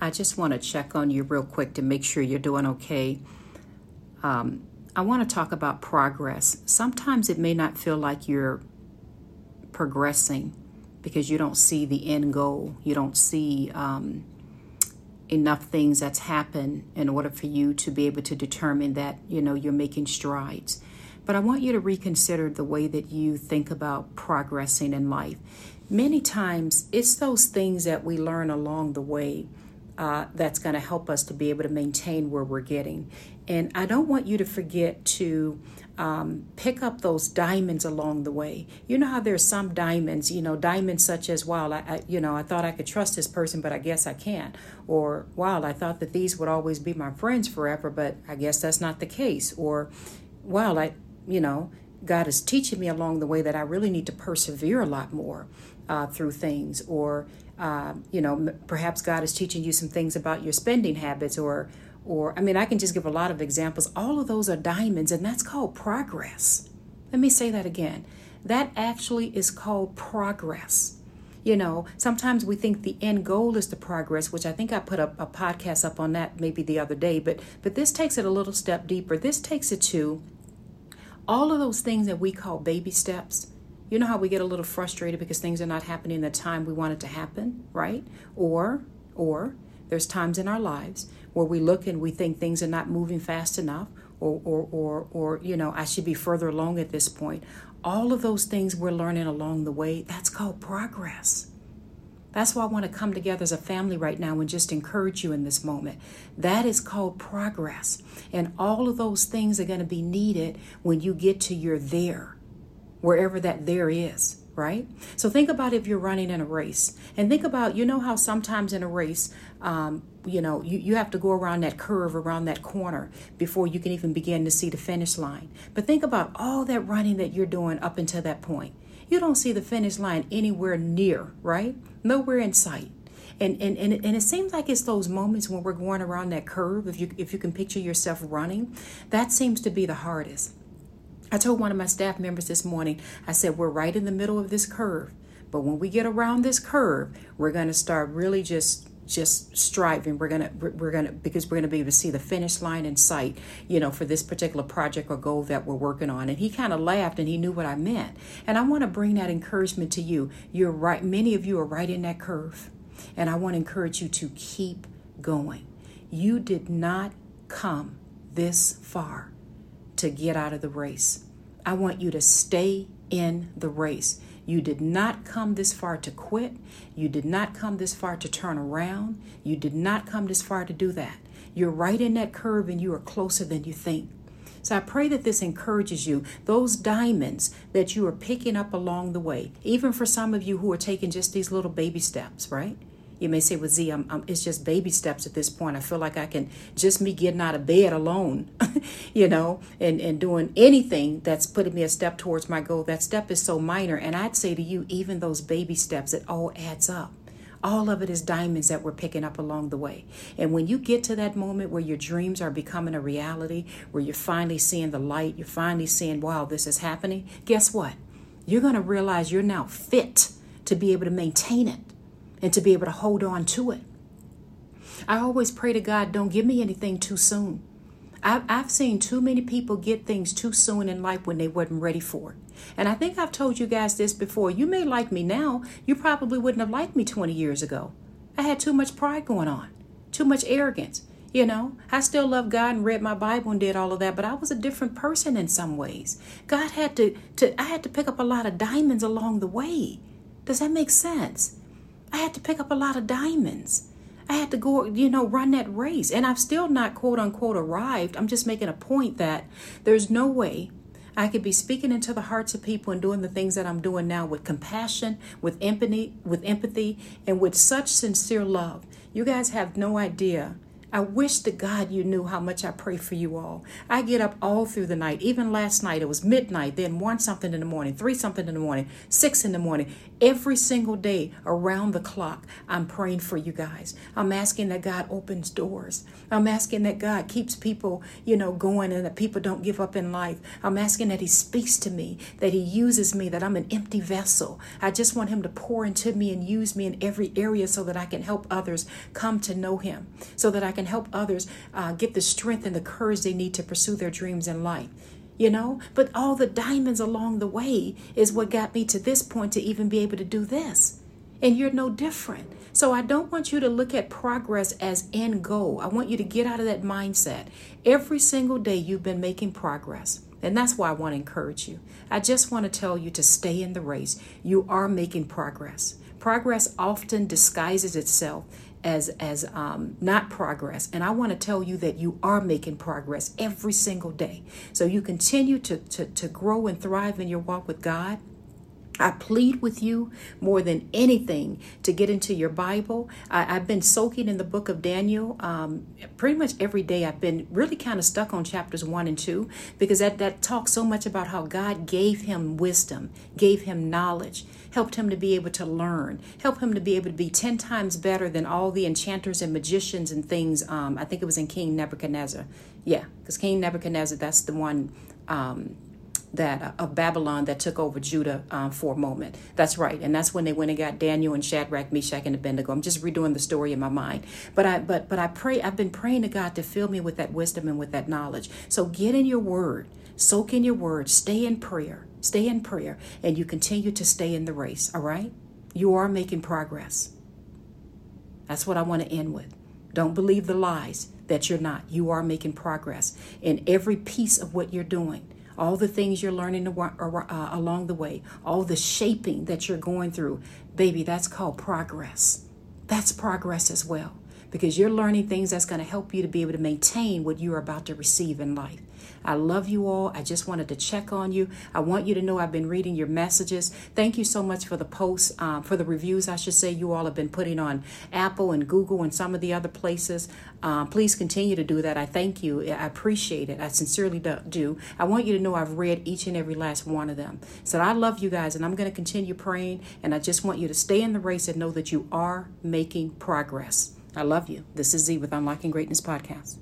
I just want to check on you real quick to make sure you're doing okay. Um, I want to talk about progress. Sometimes it may not feel like you're progressing because you don't see the end goal. You don't see um, enough things that's happened in order for you to be able to determine that you know you're making strides. But I want you to reconsider the way that you think about progressing in life. Many times, it's those things that we learn along the way uh, that's going to help us to be able to maintain where we're getting. And I don't want you to forget to um, pick up those diamonds along the way. You know how there's some diamonds, you know, diamonds such as, wow, I, I, you know, I thought I could trust this person, but I guess I can't. Or, wow, I thought that these would always be my friends forever, but I guess that's not the case. Or, wow, I, you know, God is teaching me along the way that I really need to persevere a lot more uh, through things. Or, uh, you know, perhaps God is teaching you some things about your spending habits or, or I mean, I can just give a lot of examples. All of those are diamonds, and that's called progress. Let me say that again. That actually is called progress. You know, sometimes we think the end goal is the progress, which I think I put a, a podcast up on that maybe the other day, but but this takes it a little step deeper. This takes it to all of those things that we call baby steps. You know how we get a little frustrated because things are not happening in the time we want it to happen, right? Or or there's times in our lives where we look and we think things are not moving fast enough or or or, or you know I should be further along at this point. All of those things we're learning along the way, that's called progress. That's why I want to come together as a family right now and just encourage you in this moment. That is called progress. And all of those things are going to be needed when you get to your there, wherever that there is right? So think about if you're running in a race and think about, you know, how sometimes in a race, um, you know, you, you have to go around that curve, around that corner before you can even begin to see the finish line. But think about all that running that you're doing up until that point. You don't see the finish line anywhere near, right? Nowhere in sight. And, and, and, and it seems like it's those moments when we're going around that curve, if you, if you can picture yourself running, that seems to be the hardest I told one of my staff members this morning, I said, we're right in the middle of this curve. But when we get around this curve, we're going to start really just just striving we're gonna we're gonna because we're gonna be able to see the finish line in sight you know for this particular project or goal that we're working on. And he kind of laughed and he knew what i meant. And i want to bring that encouragement to you. You're right many of you are right in that curve. And i want to encourage you to keep going. You did not come this far to get out of the race. I want you to stay in the race. You did not come this far to quit. You did not come this far to turn around. You did not come this far to do that. You're right in that curve and you are closer than you think. So I pray that this encourages you. Those diamonds that you are picking up along the way, even for some of you who are taking just these little baby steps, right? You may say, well, Z, I'm, I'm, it's just baby steps at this point. I feel like I can just me getting out of bed alone, you know, and, and doing anything that's putting me a step towards my goal. That step is so minor. And I'd say to you, even those baby steps, it all adds up. All of it is diamonds that we're picking up along the way. And when you get to that moment where your dreams are becoming a reality, where you're finally seeing the light, you're finally seeing, wow, this is happening, guess what? You're going to realize you're now fit to be able to maintain it and to be able to hold on to it. I always pray to God, don't give me anything too soon. I've, I've seen too many people get things too soon in life when they wasn't ready for it. And I think I've told you guys this before. You may like me now. You probably wouldn't have liked me 20 years ago. I had too much pride going on, too much arrogance. You know, I still love God and read my Bible and did all of that, but I was a different person in some ways. God had to, to I had to pick up a lot of diamonds along the way. Does that make sense? I had to pick up a lot of diamonds. I had to go, you know, run that race. And I've still not quote unquote arrived. I'm just making a point that there's no way I could be speaking into the hearts of people and doing the things that I'm doing now with compassion, with empathy, with empathy, and with such sincere love. You guys have no idea I wish to God you knew how much I pray for you all. I get up all through the night. Even last night, it was midnight, then one something in the morning, three something in the morning, six in the morning. Every single day around the clock, I'm praying for you guys. I'm asking that God opens doors. I'm asking that God keeps people, you know, going and that people don't give up in life. I'm asking that He speaks to me, that He uses me, that I'm an empty vessel. I just want Him to pour into me and use me in every area so that I can help others come to know Him, so that I can help others uh, get the strength and the courage they need to pursue their dreams in life you know but all the diamonds along the way is what got me to this point to even be able to do this and you're no different so i don't want you to look at progress as end goal i want you to get out of that mindset every single day you've been making progress and that's why I want to encourage you. I just want to tell you to stay in the race. You are making progress. Progress often disguises itself as as um, not progress. And i want to tell you that you are making progress every single day. So you continue to, to to grow and thrive in your walk with god I plead with you more than anything to get into your Bible. I, have been soaking in the book of Daniel um, pretty much every day. I've been really kind of stuck on chapters one and two because that, that talks so much about how God gave him wisdom, gave him knowledge, helped him to be able to learn, helped him to be able to be 10 times better than all the enchanters and magicians and things. Um, I think it was in King Nebuchadnezzar. Yeah, because King Nebuchadnezzar, that's the one. Um, that uh, of Babylon that took over Judah um, for a moment. That's right, and that's when they went and got Daniel and Shadrach, Meshach, and Abednego. I'm just redoing the story in my mind, but I but but I pray. I've been praying to God to fill me with that wisdom and with that knowledge. So get in your Word, soak in your Word, stay in prayer, stay in prayer, and you continue to stay in the race. All right, you are making progress. That's what I want to end with. Don't believe the lies that you're not. You are making progress in every piece of what you're doing all the things you're learning uh, along the way, all the shaping that you're going through, baby, that's called progress. That's progress as well because you're learning things that's going to help you to be able to maintain what you're about to receive in life. I love you all. I just wanted to check on you. I want you to know I've been reading your messages. Thank you so much for the posts, um, for the reviews, I should say, you all have been putting on Apple and Google and some of the other places. Um, please continue to do that. I thank you. I appreciate it. I sincerely do. I want you to know I've read each and every last one of them. So I love you guys, and I'm going to continue praying. And I just want you to stay in the race and know that you are making progress. I love you. This is Z with Unlocking Greatness Podcast.